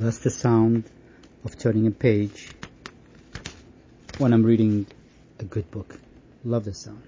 that's the sound of turning a page when I'm reading a good book. Love the sound.